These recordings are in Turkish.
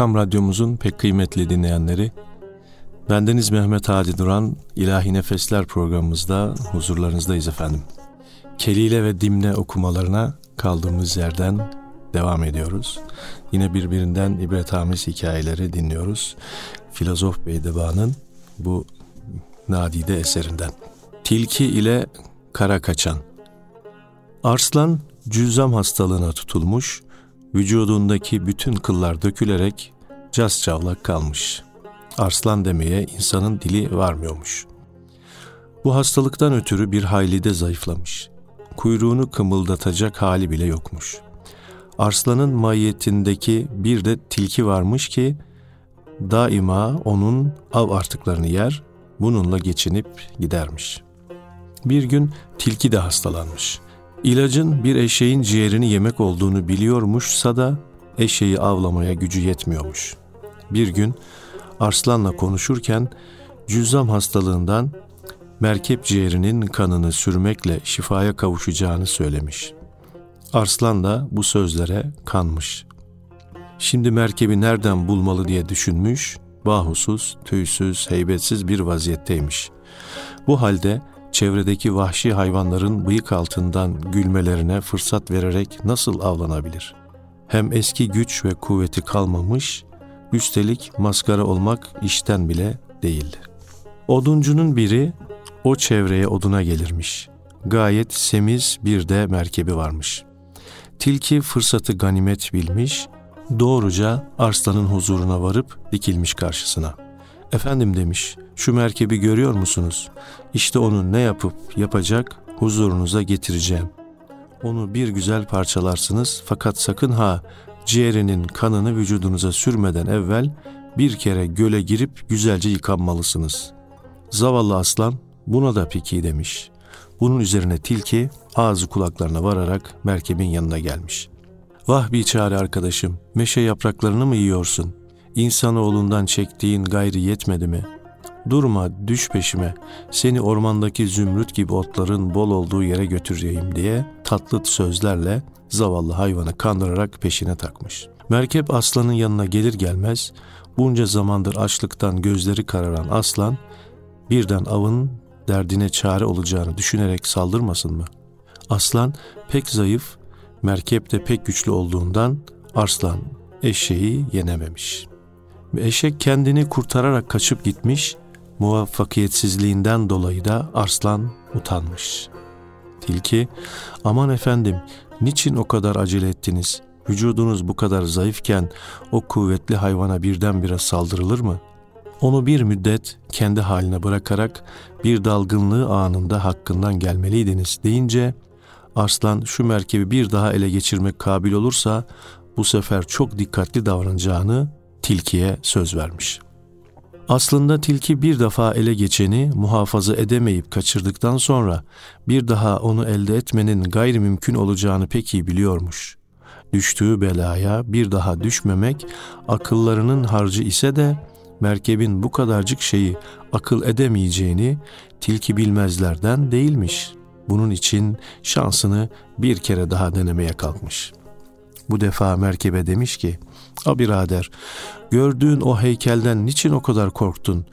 Erkam Radyomuzun pek kıymetli dinleyenleri, bendeniz Mehmet Hadi Duran, İlahi Nefesler programımızda huzurlarınızdayız efendim. Kelile ve dimne okumalarına kaldığımız yerden devam ediyoruz. Yine birbirinden ibretamiz hikayeleri dinliyoruz. Filozof Beydeba'nın bu nadide eserinden. Tilki ile kara kaçan. Arslan cüzam hastalığına tutulmuş, vücudundaki bütün kıllar dökülerek cas çavlak kalmış. Arslan demeye insanın dili varmıyormuş. Bu hastalıktan ötürü bir hayli de zayıflamış. Kuyruğunu kımıldatacak hali bile yokmuş. Arslanın mahiyetindeki bir de tilki varmış ki daima onun av artıklarını yer, bununla geçinip gidermiş. Bir gün tilki de hastalanmış. İlacın bir eşeğin ciğerini yemek olduğunu biliyormuşsa da eşeği avlamaya gücü yetmiyormuş. Bir gün Arslan'la konuşurken cüzzam hastalığından merkep ciğerinin kanını sürmekle şifaya kavuşacağını söylemiş. Arslan da bu sözlere kanmış. Şimdi merkebi nereden bulmalı diye düşünmüş, bahusuz, tüysüz, heybetsiz bir vaziyetteymiş. Bu halde çevredeki vahşi hayvanların bıyık altından gülmelerine fırsat vererek nasıl avlanabilir? Hem eski güç ve kuvveti kalmamış, üstelik maskara olmak işten bile değildi. Oduncunun biri o çevreye oduna gelirmiş. Gayet semiz bir de merkebi varmış. Tilki fırsatı ganimet bilmiş, doğruca arslanın huzuruna varıp dikilmiş karşısına. Efendim demiş, şu merkebi görüyor musunuz? İşte onu ne yapıp yapacak huzurunuza getireceğim. Onu bir güzel parçalarsınız fakat sakın ha ciğerinin kanını vücudunuza sürmeden evvel bir kere göle girip güzelce yıkanmalısınız. Zavallı aslan buna da peki demiş. Bunun üzerine tilki ağzı kulaklarına vararak merkebin yanına gelmiş. Vah bir çare arkadaşım, meşe yapraklarını mı yiyorsun? İnsanoğlundan çektiğin gayri yetmedi mi? Durma, düş peşime, seni ormandaki zümrüt gibi otların bol olduğu yere götüreyim diye tatlı sözlerle zavallı hayvanı kandırarak peşine takmış. Merkep aslanın yanına gelir gelmez bunca zamandır açlıktan gözleri kararan aslan birden avın derdine çare olacağını düşünerek saldırmasın mı? Aslan pek zayıf, merkep de pek güçlü olduğundan arslan eşeği yenememiş. Eşek kendini kurtararak kaçıp gitmiş, muvaffakiyetsizliğinden dolayı da arslan utanmış. Tilki, aman efendim niçin o kadar acele ettiniz? Vücudunuz bu kadar zayıfken o kuvvetli hayvana birdenbire saldırılır mı? Onu bir müddet kendi haline bırakarak bir dalgınlığı anında hakkından gelmeliydiniz deyince Arslan şu merkebi bir daha ele geçirmek kabil olursa bu sefer çok dikkatli davranacağını tilkiye söz vermiş. Aslında tilki bir defa ele geçeni muhafaza edemeyip kaçırdıktan sonra bir daha onu elde etmenin gayrimümkün olacağını pek iyi biliyormuş. Düştüğü belaya bir daha düşmemek akıllarının harcı ise de merkebin bu kadarcık şeyi akıl edemeyeceğini tilki bilmezlerden değilmiş. Bunun için şansını bir kere daha denemeye kalkmış. Bu defa merkebe demiş ki, A birader, gördüğün o heykelden niçin o kadar korktun?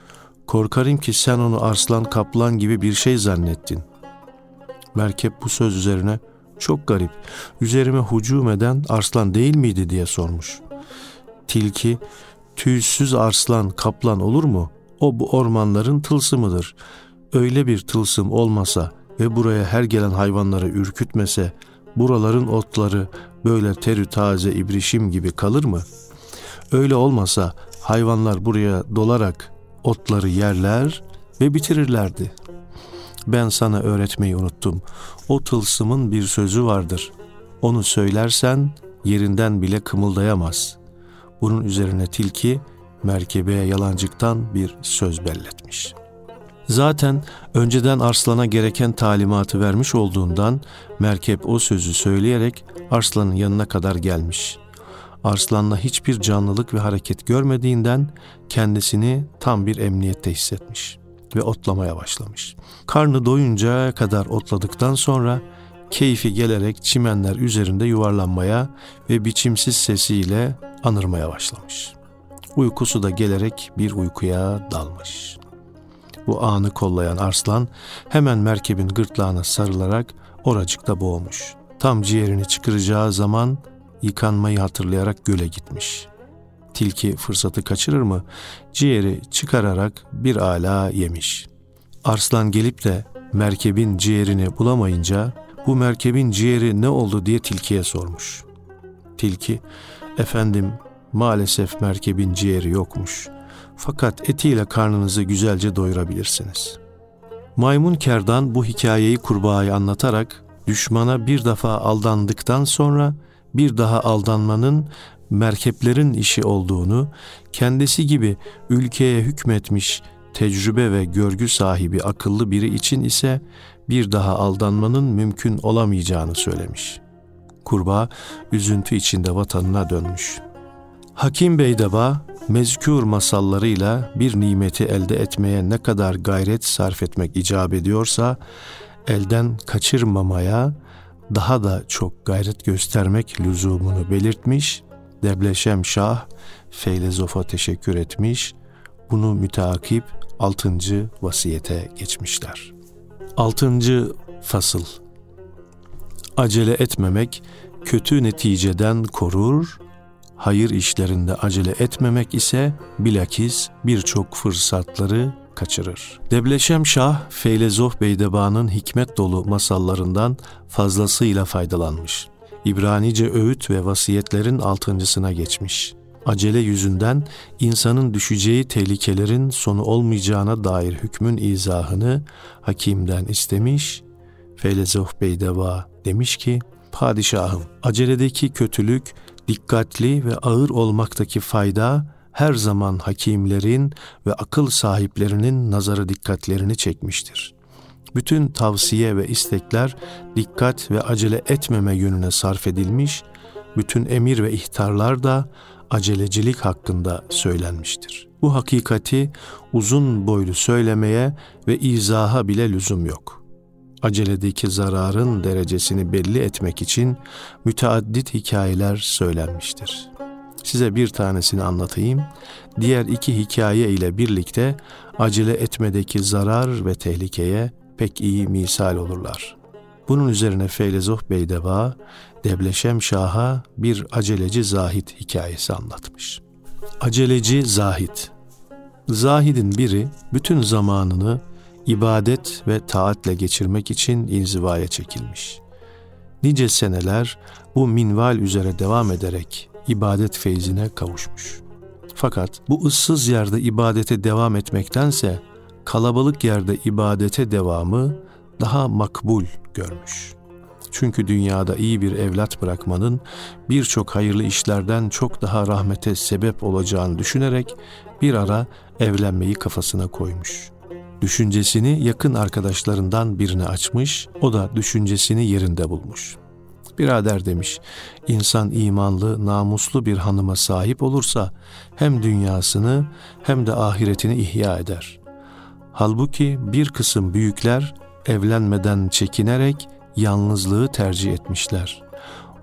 Korkarım ki sen onu arslan kaplan gibi bir şey zannettin. Merkep bu söz üzerine çok garip, üzerime hücum eden arslan değil miydi diye sormuş. Tilki, tüysüz arslan kaplan olur mu? O bu ormanların tılsımıdır. Öyle bir tılsım olmasa ve buraya her gelen hayvanları ürkütmese, buraların otları böyle terü taze ibrişim gibi kalır mı? Öyle olmasa hayvanlar buraya dolarak otları yerler ve bitirirlerdi. Ben sana öğretmeyi unuttum. O tılsımın bir sözü vardır. Onu söylersen yerinden bile kımıldayamaz. Bunun üzerine tilki merkebeye yalancıktan bir söz belletmiş. Zaten önceden Arslan'a gereken talimatı vermiş olduğundan merkep o sözü söyleyerek Arslan'ın yanına kadar gelmiş. Arslan'la hiçbir canlılık ve hareket görmediğinden kendisini tam bir emniyette hissetmiş ve otlamaya başlamış. Karnı doyunca kadar otladıktan sonra keyfi gelerek çimenler üzerinde yuvarlanmaya ve biçimsiz sesiyle anırmaya başlamış. Uykusu da gelerek bir uykuya dalmış. Bu anı kollayan arslan hemen merkebin gırtlağına sarılarak oracıkta boğmuş. Tam ciğerini çıkaracağı zaman yıkanmayı hatırlayarak göle gitmiş. Tilki fırsatı kaçırır mı? Ciğeri çıkararak bir ala yemiş. Arslan gelip de merkebin ciğerini bulamayınca bu merkebin ciğeri ne oldu diye tilkiye sormuş. Tilki, efendim maalesef merkebin ciğeri yokmuş. Fakat etiyle karnınızı güzelce doyurabilirsiniz. Maymun kerdan bu hikayeyi kurbağaya anlatarak düşmana bir defa aldandıktan sonra bir daha aldanmanın merkeplerin işi olduğunu, kendisi gibi ülkeye hükmetmiş tecrübe ve görgü sahibi akıllı biri için ise bir daha aldanmanın mümkün olamayacağını söylemiş. Kurbağa üzüntü içinde vatanına dönmüş. Hakim Beydeba mezkür masallarıyla bir nimeti elde etmeye ne kadar gayret sarf etmek icap ediyorsa elden kaçırmamaya daha da çok gayret göstermek lüzumunu belirtmiş. Debleşem Şah Feylezof'a teşekkür etmiş. Bunu müteakip altıncı vasiyete geçmişler. Altıncı fasıl Acele etmemek kötü neticeden korur, hayır işlerinde acele etmemek ise bilakis birçok fırsatları kaçırır. Debleşem Şah, Feylezof Beydeba'nın hikmet dolu masallarından fazlasıyla faydalanmış. İbranice öğüt ve vasiyetlerin altıncısına geçmiş. Acele yüzünden insanın düşeceği tehlikelerin sonu olmayacağına dair hükmün izahını hakimden istemiş. Feylezof Beydeba demiş ki, Padişahım, aceledeki kötülük, dikkatli ve ağır olmaktaki fayda, her zaman hakimlerin ve akıl sahiplerinin nazarı dikkatlerini çekmiştir. Bütün tavsiye ve istekler dikkat ve acele etmeme yönüne sarf edilmiş, bütün emir ve ihtarlar da acelecilik hakkında söylenmiştir. Bu hakikati uzun boylu söylemeye ve izaha bile lüzum yok. Aceledeki zararın derecesini belli etmek için müteaddit hikayeler söylenmiştir. Size bir tanesini anlatayım. Diğer iki hikaye ile birlikte acele etmedeki zarar ve tehlikeye pek iyi misal olurlar. Bunun üzerine Feylezoh Beydeva, Debleşem Şah'a bir aceleci zahit hikayesi anlatmış. Aceleci zahit Zahidin biri bütün zamanını ibadet ve taatle geçirmek için inzivaya çekilmiş. Nice seneler bu minval üzere devam ederek ibadet feyzine kavuşmuş. Fakat bu ıssız yerde ibadete devam etmektense kalabalık yerde ibadete devamı daha makbul görmüş. Çünkü dünyada iyi bir evlat bırakmanın birçok hayırlı işlerden çok daha rahmete sebep olacağını düşünerek bir ara evlenmeyi kafasına koymuş. Düşüncesini yakın arkadaşlarından birine açmış, o da düşüncesini yerinde bulmuş. Birader demiş, insan imanlı, namuslu bir hanıma sahip olursa hem dünyasını hem de ahiretini ihya eder. Halbuki bir kısım büyükler evlenmeden çekinerek yalnızlığı tercih etmişler.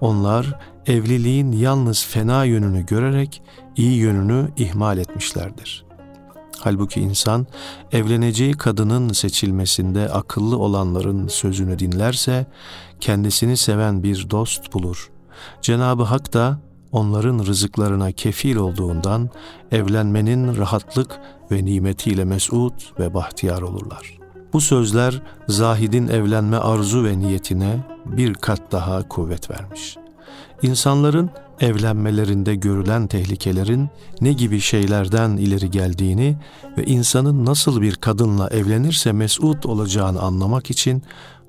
Onlar evliliğin yalnız fena yönünü görerek iyi yönünü ihmal etmişlerdir. Halbuki insan evleneceği kadının seçilmesinde akıllı olanların sözünü dinlerse kendisini seven bir dost bulur. Cenabı Hak da onların rızıklarına kefil olduğundan evlenmenin rahatlık ve nimetiyle mesut ve bahtiyar olurlar. Bu sözler Zahid'in evlenme arzu ve niyetine bir kat daha kuvvet vermiş. İnsanların evlenmelerinde görülen tehlikelerin ne gibi şeylerden ileri geldiğini ve insanın nasıl bir kadınla evlenirse mesut olacağını anlamak için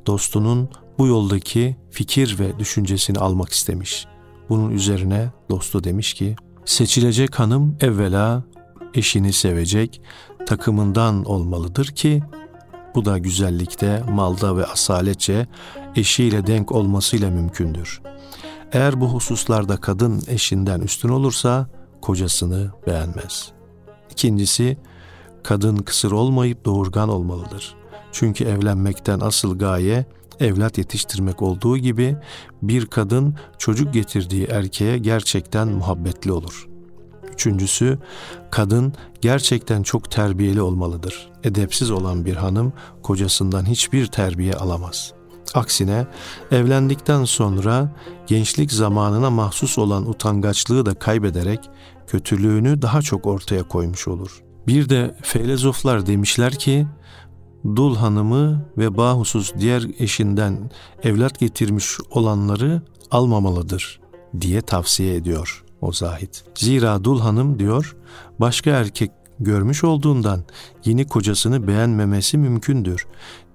dostunun bu yoldaki fikir ve düşüncesini almak istemiş. Bunun üzerine dostu demiş ki, seçilecek hanım evvela eşini sevecek, takımından olmalıdır ki bu da güzellikte, malda ve asaletçe eşiyle denk olmasıyla mümkündür. Eğer bu hususlarda kadın eşinden üstün olursa kocasını beğenmez. İkincisi, kadın kısır olmayıp doğurgan olmalıdır. Çünkü evlenmekten asıl gaye evlat yetiştirmek olduğu gibi bir kadın çocuk getirdiği erkeğe gerçekten muhabbetli olur. Üçüncüsü, kadın gerçekten çok terbiyeli olmalıdır. Edepsiz olan bir hanım kocasından hiçbir terbiye alamaz. Aksine evlendikten sonra gençlik zamanına mahsus olan utangaçlığı da kaybederek kötülüğünü daha çok ortaya koymuş olur. Bir de filozoflar demişler ki dul hanımı ve bahusus diğer eşinden evlat getirmiş olanları almamalıdır diye tavsiye ediyor o zahit. Zira dul hanım diyor başka erkek görmüş olduğundan yeni kocasını beğenmemesi mümkündür.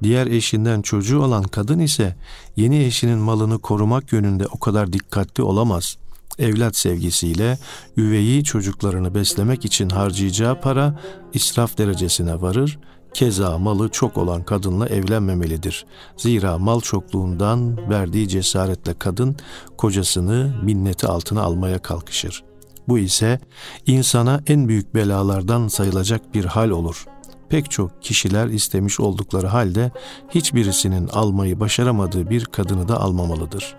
Diğer eşinden çocuğu olan kadın ise yeni eşinin malını korumak yönünde o kadar dikkatli olamaz. Evlat sevgisiyle üveyi çocuklarını beslemek için harcayacağı para israf derecesine varır. Keza malı çok olan kadınla evlenmemelidir. Zira mal çokluğundan verdiği cesaretle kadın kocasını minneti altına almaya kalkışır. Bu ise insana en büyük belalardan sayılacak bir hal olur. Pek çok kişiler istemiş oldukları halde hiçbirisinin almayı başaramadığı bir kadını da almamalıdır.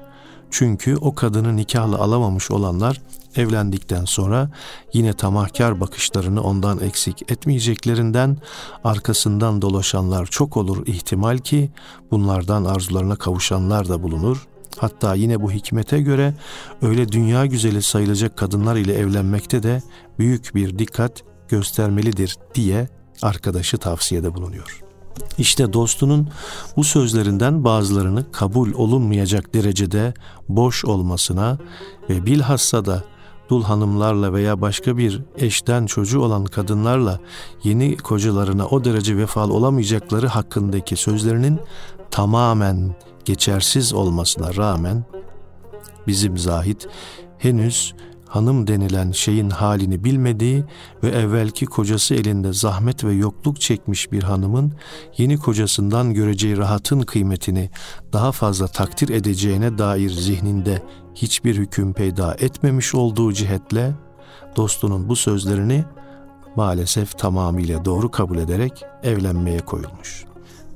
Çünkü o kadını nikahla alamamış olanlar evlendikten sonra yine tamahkar bakışlarını ondan eksik etmeyeceklerinden arkasından dolaşanlar çok olur ihtimal ki bunlardan arzularına kavuşanlar da bulunur Hatta yine bu hikmete göre öyle dünya güzeli sayılacak kadınlar ile evlenmekte de büyük bir dikkat göstermelidir diye arkadaşı tavsiyede bulunuyor. İşte dostunun bu sözlerinden bazılarını kabul olunmayacak derecede boş olmasına ve bilhassa da dul hanımlarla veya başka bir eşten çocuğu olan kadınlarla yeni kocalarına o derece vefalı olamayacakları hakkındaki sözlerinin tamamen geçersiz olmasına rağmen bizim zahit henüz hanım denilen şeyin halini bilmediği ve evvelki kocası elinde zahmet ve yokluk çekmiş bir hanımın yeni kocasından göreceği rahatın kıymetini daha fazla takdir edeceğine dair zihninde hiçbir hüküm peyda etmemiş olduğu cihetle dostunun bu sözlerini maalesef tamamıyla doğru kabul ederek evlenmeye koyulmuş.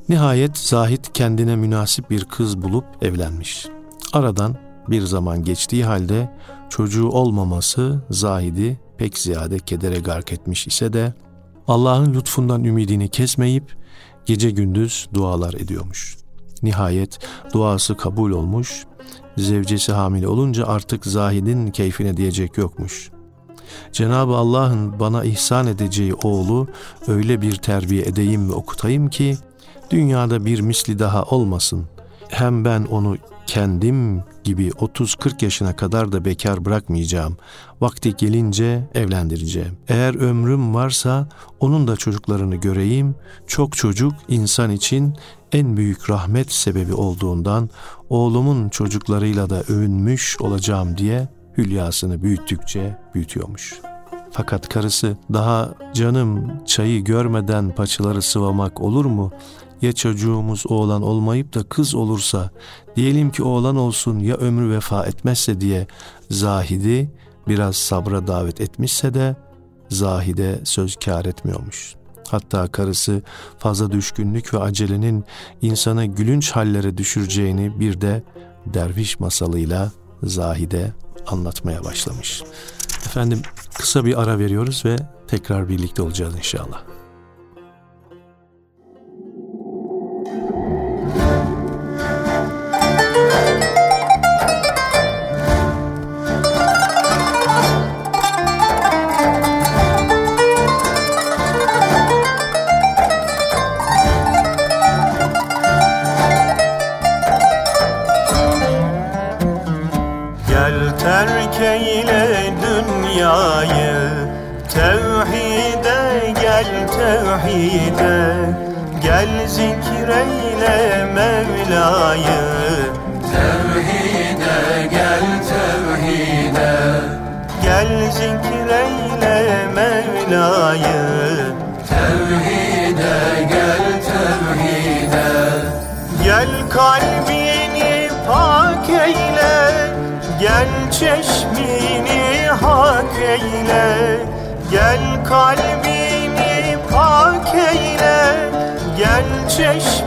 Nihayet Zahit kendine münasip bir kız bulup evlenmiş. Aradan bir zaman geçtiği halde çocuğu olmaması Zahid'i pek ziyade kedere gark etmiş ise de Allah'ın lütfundan ümidini kesmeyip gece gündüz dualar ediyormuş. Nihayet duası kabul olmuş, zevcesi hamile olunca artık Zahid'in keyfine diyecek yokmuş. Cenab-ı Allah'ın bana ihsan edeceği oğlu öyle bir terbiye edeyim ve okutayım ki dünyada bir misli daha olmasın. Hem ben onu kendim gibi 30-40 yaşına kadar da bekar bırakmayacağım. Vakti gelince evlendireceğim. Eğer ömrüm varsa onun da çocuklarını göreyim. Çok çocuk insan için en büyük rahmet sebebi olduğundan oğlumun çocuklarıyla da övünmüş olacağım diye hülyasını büyüttükçe büyütüyormuş. Fakat karısı daha canım çayı görmeden paçaları sıvamak olur mu? Ya çocuğumuz oğlan olmayıp da kız olursa diyelim ki oğlan olsun ya ömrü vefa etmezse diye Zahid'i biraz sabra davet etmişse de Zahide söz kâr etmiyormuş. Hatta karısı fazla düşkünlük ve acelenin insanı gülünç hallere düşüreceğini bir de derviş masalıyla Zahide anlatmaya başlamış. Efendim kısa bir ara veriyoruz ve tekrar birlikte olacağız inşallah. gide Gel zikreyle Mevla'yı. Tevhide gel tevhide. Gel zikreyle Mevla'yı. Tevhide gel tevhide. Gel kalbini pak eyle Gel çeşmini hak eyle. Gel kalbini bahçesi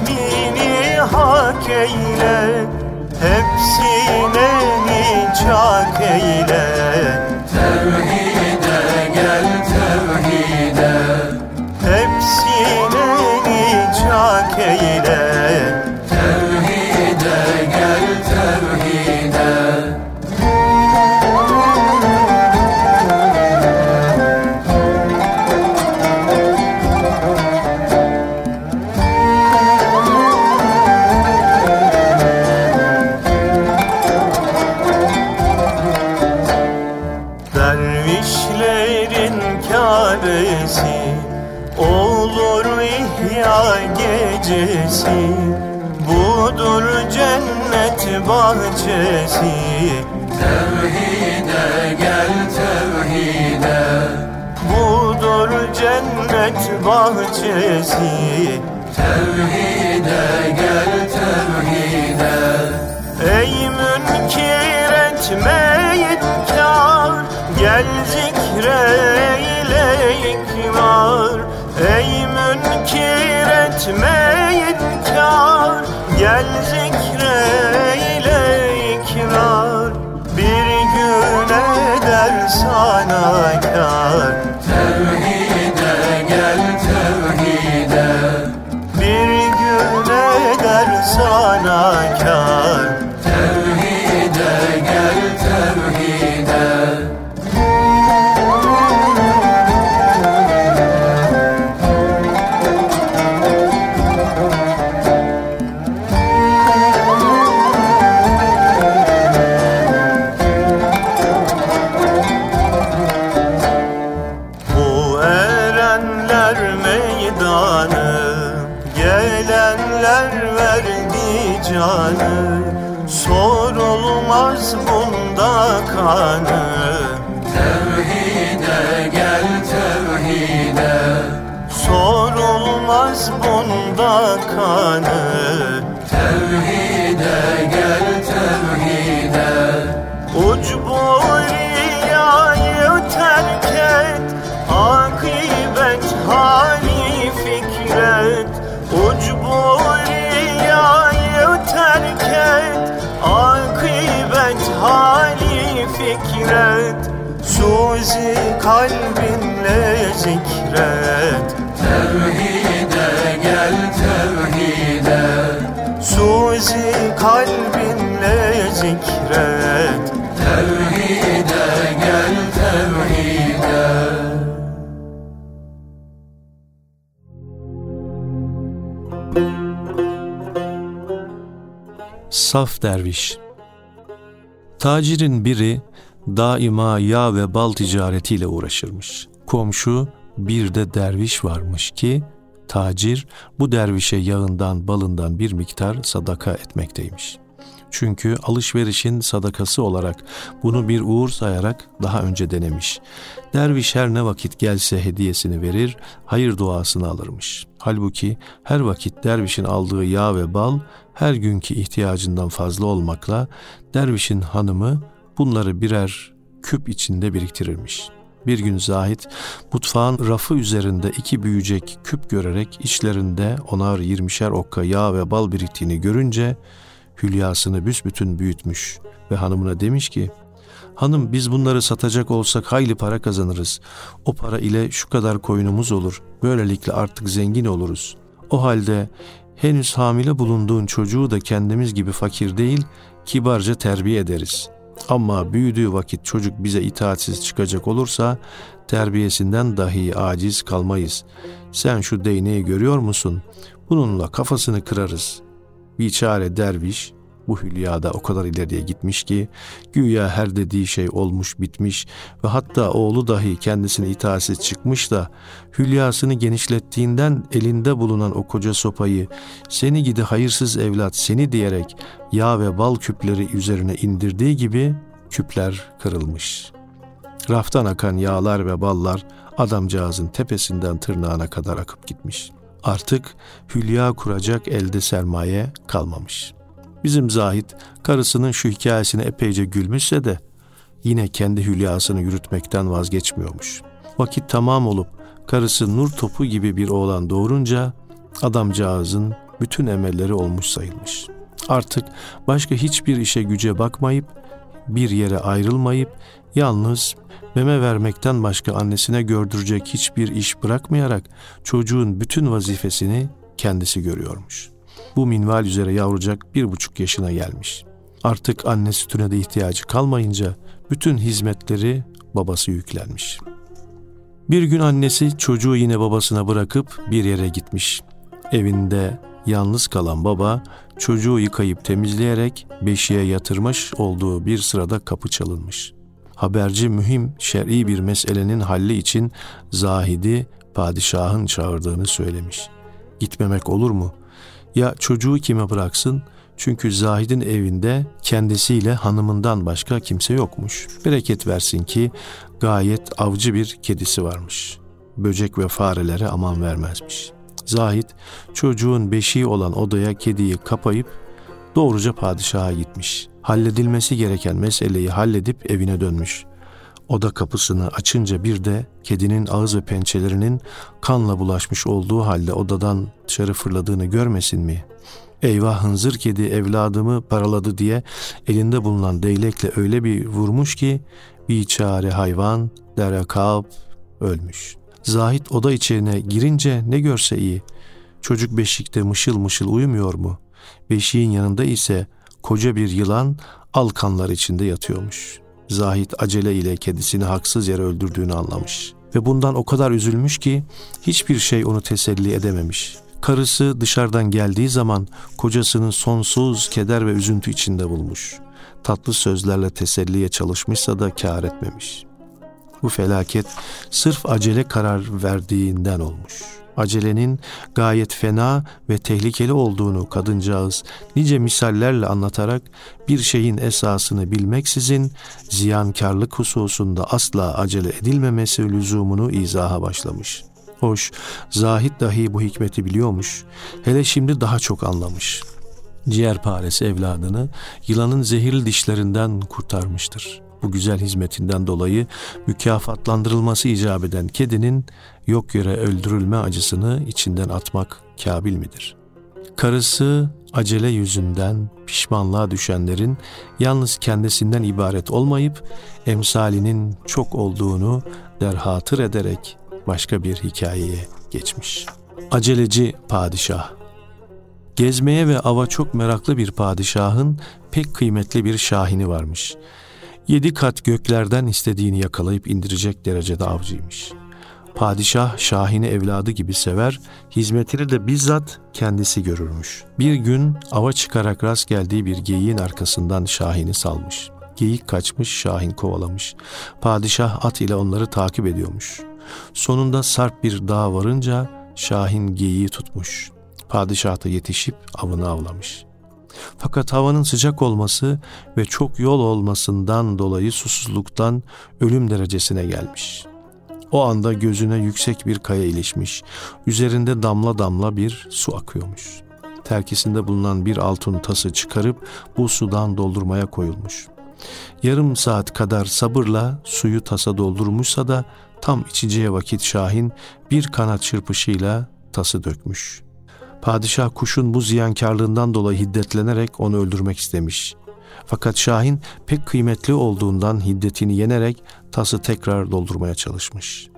fikret Suzi kalbinle zikret. Tevhide gel tevhide. Suzi kalbinle zikret. Tevhide gel tevhide. Saf Derviş. Tacirin biri daima yağ ve bal ticaretiyle uğraşırmış. Komşu bir de derviş varmış ki tacir bu dervişe yağından balından bir miktar sadaka etmekteymiş. Çünkü alışverişin sadakası olarak bunu bir uğur sayarak daha önce denemiş. Derviş her ne vakit gelse hediyesini verir, hayır duasını alırmış. Halbuki her vakit dervişin aldığı yağ ve bal her günkü ihtiyacından fazla olmakla dervişin hanımı bunları birer küp içinde biriktirirmiş. Bir gün Zahit mutfağın rafı üzerinde iki büyüyecek küp görerek içlerinde onar yirmişer okka yağ ve bal biriktiğini görünce hülyasını büsbütün büyütmüş ve hanımına demiş ki Hanım biz bunları satacak olsak hayli para kazanırız. O para ile şu kadar koyunumuz olur. Böylelikle artık zengin oluruz. O halde henüz hamile bulunduğun çocuğu da kendimiz gibi fakir değil, kibarca terbiye ederiz. Ama büyüdüğü vakit çocuk bize itaatsiz çıkacak olursa terbiyesinden dahi aciz kalmayız. Sen şu değneği görüyor musun? Bununla kafasını kırarız. Biçare derviş bu hülyada o kadar ileriye gitmiş ki güya her dediği şey olmuş bitmiş ve hatta oğlu dahi kendisine itaatsiz çıkmış da hülyasını genişlettiğinden elinde bulunan o koca sopayı seni gidi hayırsız evlat seni diyerek yağ ve bal küpleri üzerine indirdiği gibi küpler kırılmış. Raftan akan yağlar ve ballar adamcağızın tepesinden tırnağına kadar akıp gitmiş. Artık hülya kuracak elde sermaye kalmamış.'' Bizim Zahit karısının şu hikayesine epeyce gülmüşse de yine kendi hülyasını yürütmekten vazgeçmiyormuş. Vakit tamam olup karısı nur topu gibi bir oğlan doğurunca adamcağızın bütün emelleri olmuş sayılmış. Artık başka hiçbir işe güce bakmayıp bir yere ayrılmayıp yalnız meme vermekten başka annesine gördürecek hiçbir iş bırakmayarak çocuğun bütün vazifesini kendisi görüyormuş.'' Bu minval üzere yavrucak bir buçuk yaşına gelmiş. Artık anne sütüne de ihtiyacı kalmayınca bütün hizmetleri babası yüklenmiş. Bir gün annesi çocuğu yine babasına bırakıp bir yere gitmiş. Evinde yalnız kalan baba çocuğu yıkayıp temizleyerek beşiğe yatırmış olduğu bir sırada kapı çalınmış. Haberci mühim şer'i bir meselenin halli için Zahid'i padişahın çağırdığını söylemiş. Gitmemek olur mu? Ya çocuğu kime bıraksın? Çünkü Zahid'in evinde kendisiyle hanımından başka kimse yokmuş. Bereket versin ki gayet avcı bir kedisi varmış. Böcek ve farelere aman vermezmiş. Zahid çocuğun beşiği olan odaya kediyi kapayıp doğruca padişaha gitmiş. Halledilmesi gereken meseleyi halledip evine dönmüş. Oda kapısını açınca bir de kedinin ağız ve pençelerinin kanla bulaşmış olduğu halde odadan dışarı fırladığını görmesin mi? Eyvah hınzır kedi evladımı paraladı diye elinde bulunan değlekle öyle bir vurmuş ki bir çare hayvan derekab ölmüş. Zahit oda içine girince ne görse iyi. Çocuk beşikte mışıl mışıl uyumuyor mu? Beşiğin yanında ise koca bir yılan alkanlar içinde yatıyormuş.'' Zahit acele ile kedisini haksız yere öldürdüğünü anlamış. Ve bundan o kadar üzülmüş ki hiçbir şey onu teselli edememiş. Karısı dışarıdan geldiği zaman kocasının sonsuz keder ve üzüntü içinde bulmuş. Tatlı sözlerle teselliye çalışmışsa da kâr etmemiş. Bu felaket sırf acele karar verdiğinden olmuş.'' Acelenin gayet fena ve tehlikeli olduğunu kadıncağız nice misallerle anlatarak bir şeyin esasını bilmeksizin ziyankarlık hususunda asla acele edilmemesi lüzumunu izaha başlamış. Hoş, zahit dahi bu hikmeti biliyormuş. Hele şimdi daha çok anlamış. Ciğerparesi evladını yılanın zehirli dişlerinden kurtarmıştır bu güzel hizmetinden dolayı mükafatlandırılması icap eden kedinin yok yere öldürülme acısını içinden atmak kabil midir? Karısı acele yüzünden pişmanlığa düşenlerin yalnız kendisinden ibaret olmayıp emsalinin çok olduğunu derhatır ederek başka bir hikayeye geçmiş. Aceleci Padişah Gezmeye ve ava çok meraklı bir padişahın pek kıymetli bir şahini varmış. Yedi kat göklerden istediğini yakalayıp indirecek derecede avcıymış. Padişah Şahin'i evladı gibi sever, hizmetini de bizzat kendisi görürmüş. Bir gün ava çıkarak rast geldiği bir geyiğin arkasından Şahin'i salmış. Geyik kaçmış, Şahin kovalamış. Padişah at ile onları takip ediyormuş. Sonunda sarp bir dağ varınca Şahin geyiği tutmuş. Padişah da yetişip avını avlamış. Fakat havanın sıcak olması ve çok yol olmasından dolayı susuzluktan ölüm derecesine gelmiş. O anda gözüne yüksek bir kaya ilişmiş. Üzerinde damla damla bir su akıyormuş. Terkisinde bulunan bir altın tası çıkarıp bu sudan doldurmaya koyulmuş. Yarım saat kadar sabırla suyu tasa doldurmuşsa da tam içeceği vakit Şahin bir kanat çırpışıyla tası dökmüş. Padişah kuşun bu ziyankarlığından dolayı hiddetlenerek onu öldürmek istemiş. Fakat Şahin pek kıymetli olduğundan hiddetini yenerek tası tekrar doldurmaya çalışmış.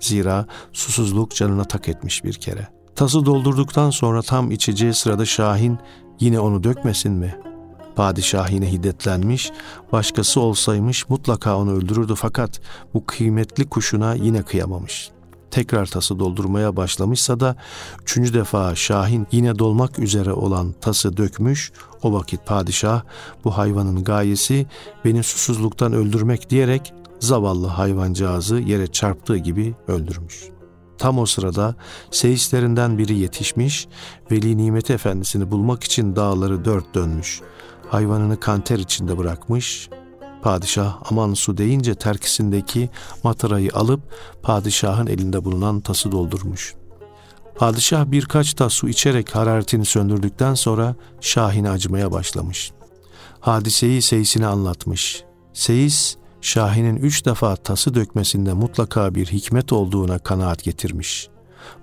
Zira susuzluk canına tak etmiş bir kere. Tası doldurduktan sonra tam içeceği sırada Şahin yine onu dökmesin mi? Padişah yine hiddetlenmiş, başkası olsaymış mutlaka onu öldürürdü fakat bu kıymetli kuşuna yine kıyamamış.'' Tekrar tası doldurmaya başlamışsa da üçüncü defa Şahin yine dolmak üzere olan tası dökmüş. O vakit padişah bu hayvanın gayesi beni susuzluktan öldürmek diyerek zavallı hayvancağızı yere çarptığı gibi öldürmüş. Tam o sırada seyislerinden biri yetişmiş, Veli Nimet Efendisi'ni bulmak için dağları dört dönmüş. Hayvanını kanter içinde bırakmış, Padişah aman su deyince terkisindeki matarayı alıp padişahın elinde bulunan tası doldurmuş. Padişah birkaç tas su içerek hararetini söndürdükten sonra Şahin'e acımaya başlamış. Hadiseyi Seyis'ine anlatmış. Seyis, Şahin'in üç defa tası dökmesinde mutlaka bir hikmet olduğuna kanaat getirmiş.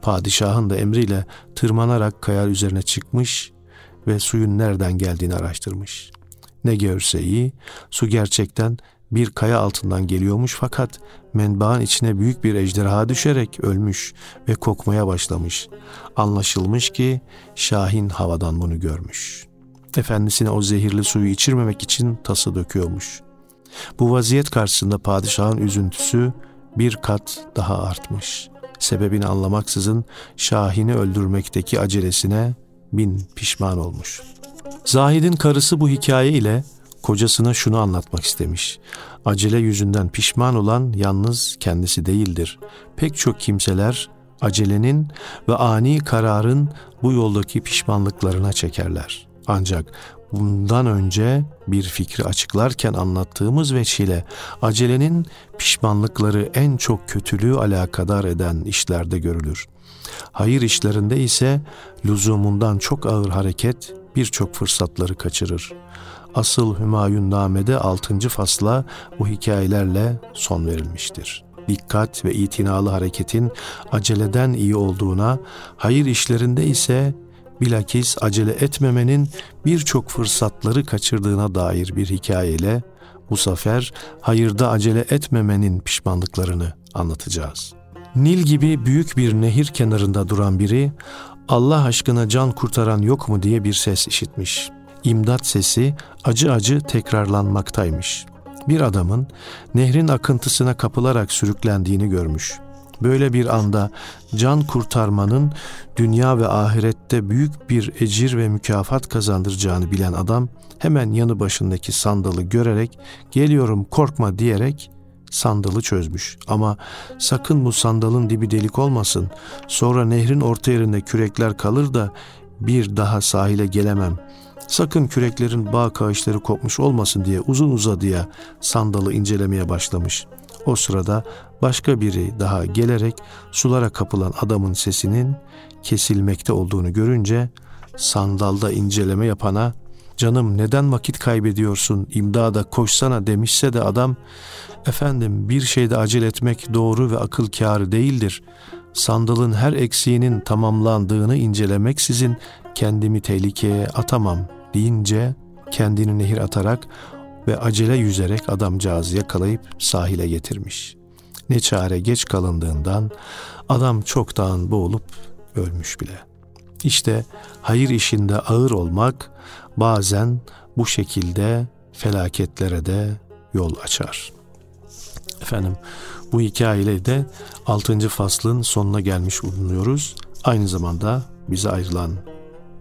Padişahın da emriyle tırmanarak kayar üzerine çıkmış ve suyun nereden geldiğini araştırmış. Ne görse iyi, su gerçekten bir kaya altından geliyormuş fakat menbaın içine büyük bir ejderha düşerek ölmüş ve kokmaya başlamış. Anlaşılmış ki Şahin havadan bunu görmüş. Efendisine o zehirli suyu içirmemek için tası döküyormuş. Bu vaziyet karşısında padişahın üzüntüsü bir kat daha artmış. Sebebini anlamaksızın Şahin'i öldürmekteki acelesine bin pişman olmuş.'' Zahid'in karısı bu hikaye ile kocasına şunu anlatmak istemiş. Acele yüzünden pişman olan yalnız kendisi değildir. Pek çok kimseler acelenin ve ani kararın bu yoldaki pişmanlıklarına çekerler. Ancak bundan önce bir fikri açıklarken anlattığımız veçile acelenin pişmanlıkları en çok kötülüğü alakadar eden işlerde görülür. Hayır işlerinde ise lüzumundan çok ağır hareket birçok fırsatları kaçırır. Asıl Hümayun Name'de 6. fasla bu hikayelerle son verilmiştir. Dikkat ve itinalı hareketin aceleden iyi olduğuna, hayır işlerinde ise bilakis acele etmemenin birçok fırsatları kaçırdığına dair bir hikayeyle bu sefer hayırda acele etmemenin pişmanlıklarını anlatacağız. Nil gibi büyük bir nehir kenarında duran biri Allah aşkına can kurtaran yok mu diye bir ses işitmiş. İmdat sesi acı acı tekrarlanmaktaymış. Bir adamın nehrin akıntısına kapılarak sürüklendiğini görmüş. Böyle bir anda can kurtarmanın dünya ve ahirette büyük bir ecir ve mükafat kazandıracağını bilen adam hemen yanı başındaki sandalı görerek geliyorum korkma diyerek sandalı çözmüş. Ama sakın bu sandalın dibi delik olmasın. Sonra nehrin orta yerinde kürekler kalır da bir daha sahile gelemem. Sakın küreklerin bağ kağışları kopmuş olmasın diye uzun uzadıya sandalı incelemeye başlamış. O sırada başka biri daha gelerek sulara kapılan adamın sesinin kesilmekte olduğunu görünce sandalda inceleme yapana canım neden vakit kaybediyorsun imdada koşsana demişse de adam efendim bir şeyde acele etmek doğru ve akıl kârı değildir. Sandalın her eksiğinin tamamlandığını incelemek sizin kendimi tehlikeye atamam deyince kendini nehir atarak ve acele yüzerek adamcağızı yakalayıp sahile getirmiş. Ne çare geç kalındığından adam çoktan boğulup ölmüş bile. İşte hayır işinde ağır olmak bazen bu şekilde felaketlere de yol açar. Efendim bu hikayeyle de 6. faslın sonuna gelmiş bulunuyoruz. Aynı zamanda bize ayrılan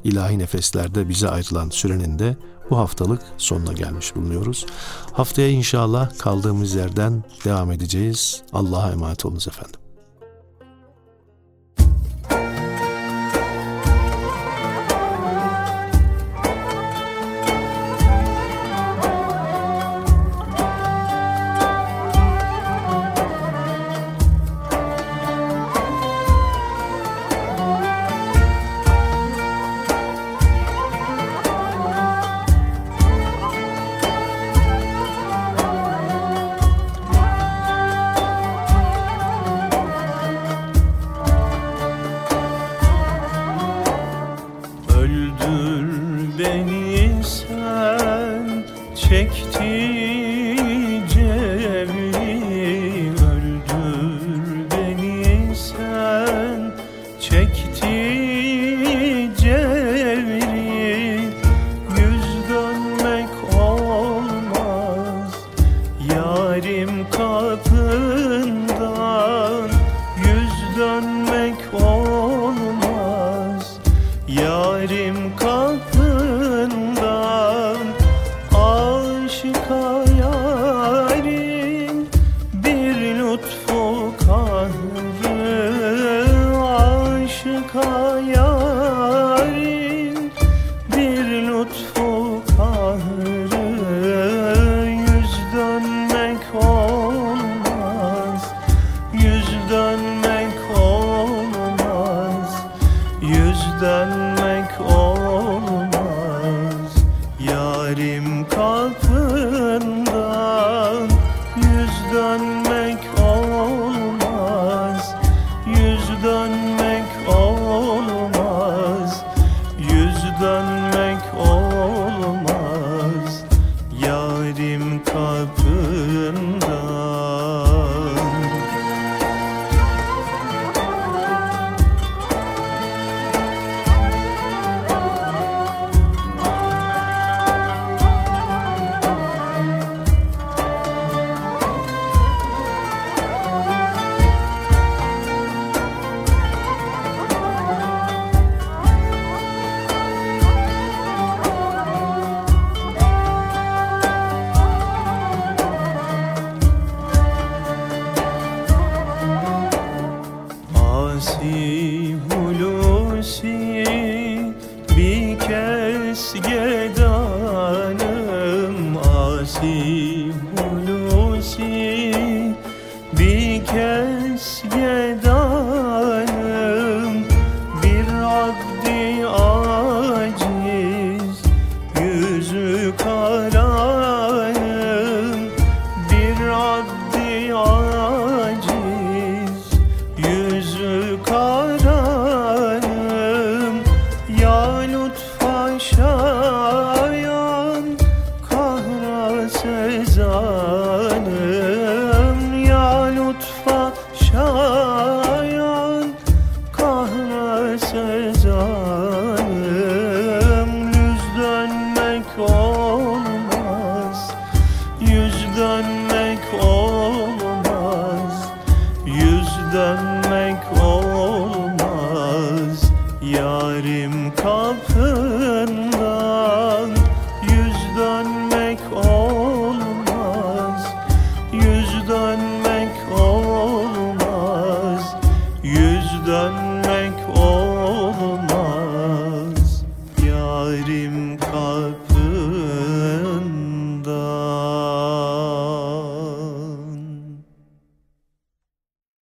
ilahi nefeslerde bize ayrılan sürenin de bu haftalık sonuna gelmiş bulunuyoruz. Haftaya inşallah kaldığımız yerden devam edeceğiz. Allah'a emanet olunuz efendim. gente. kara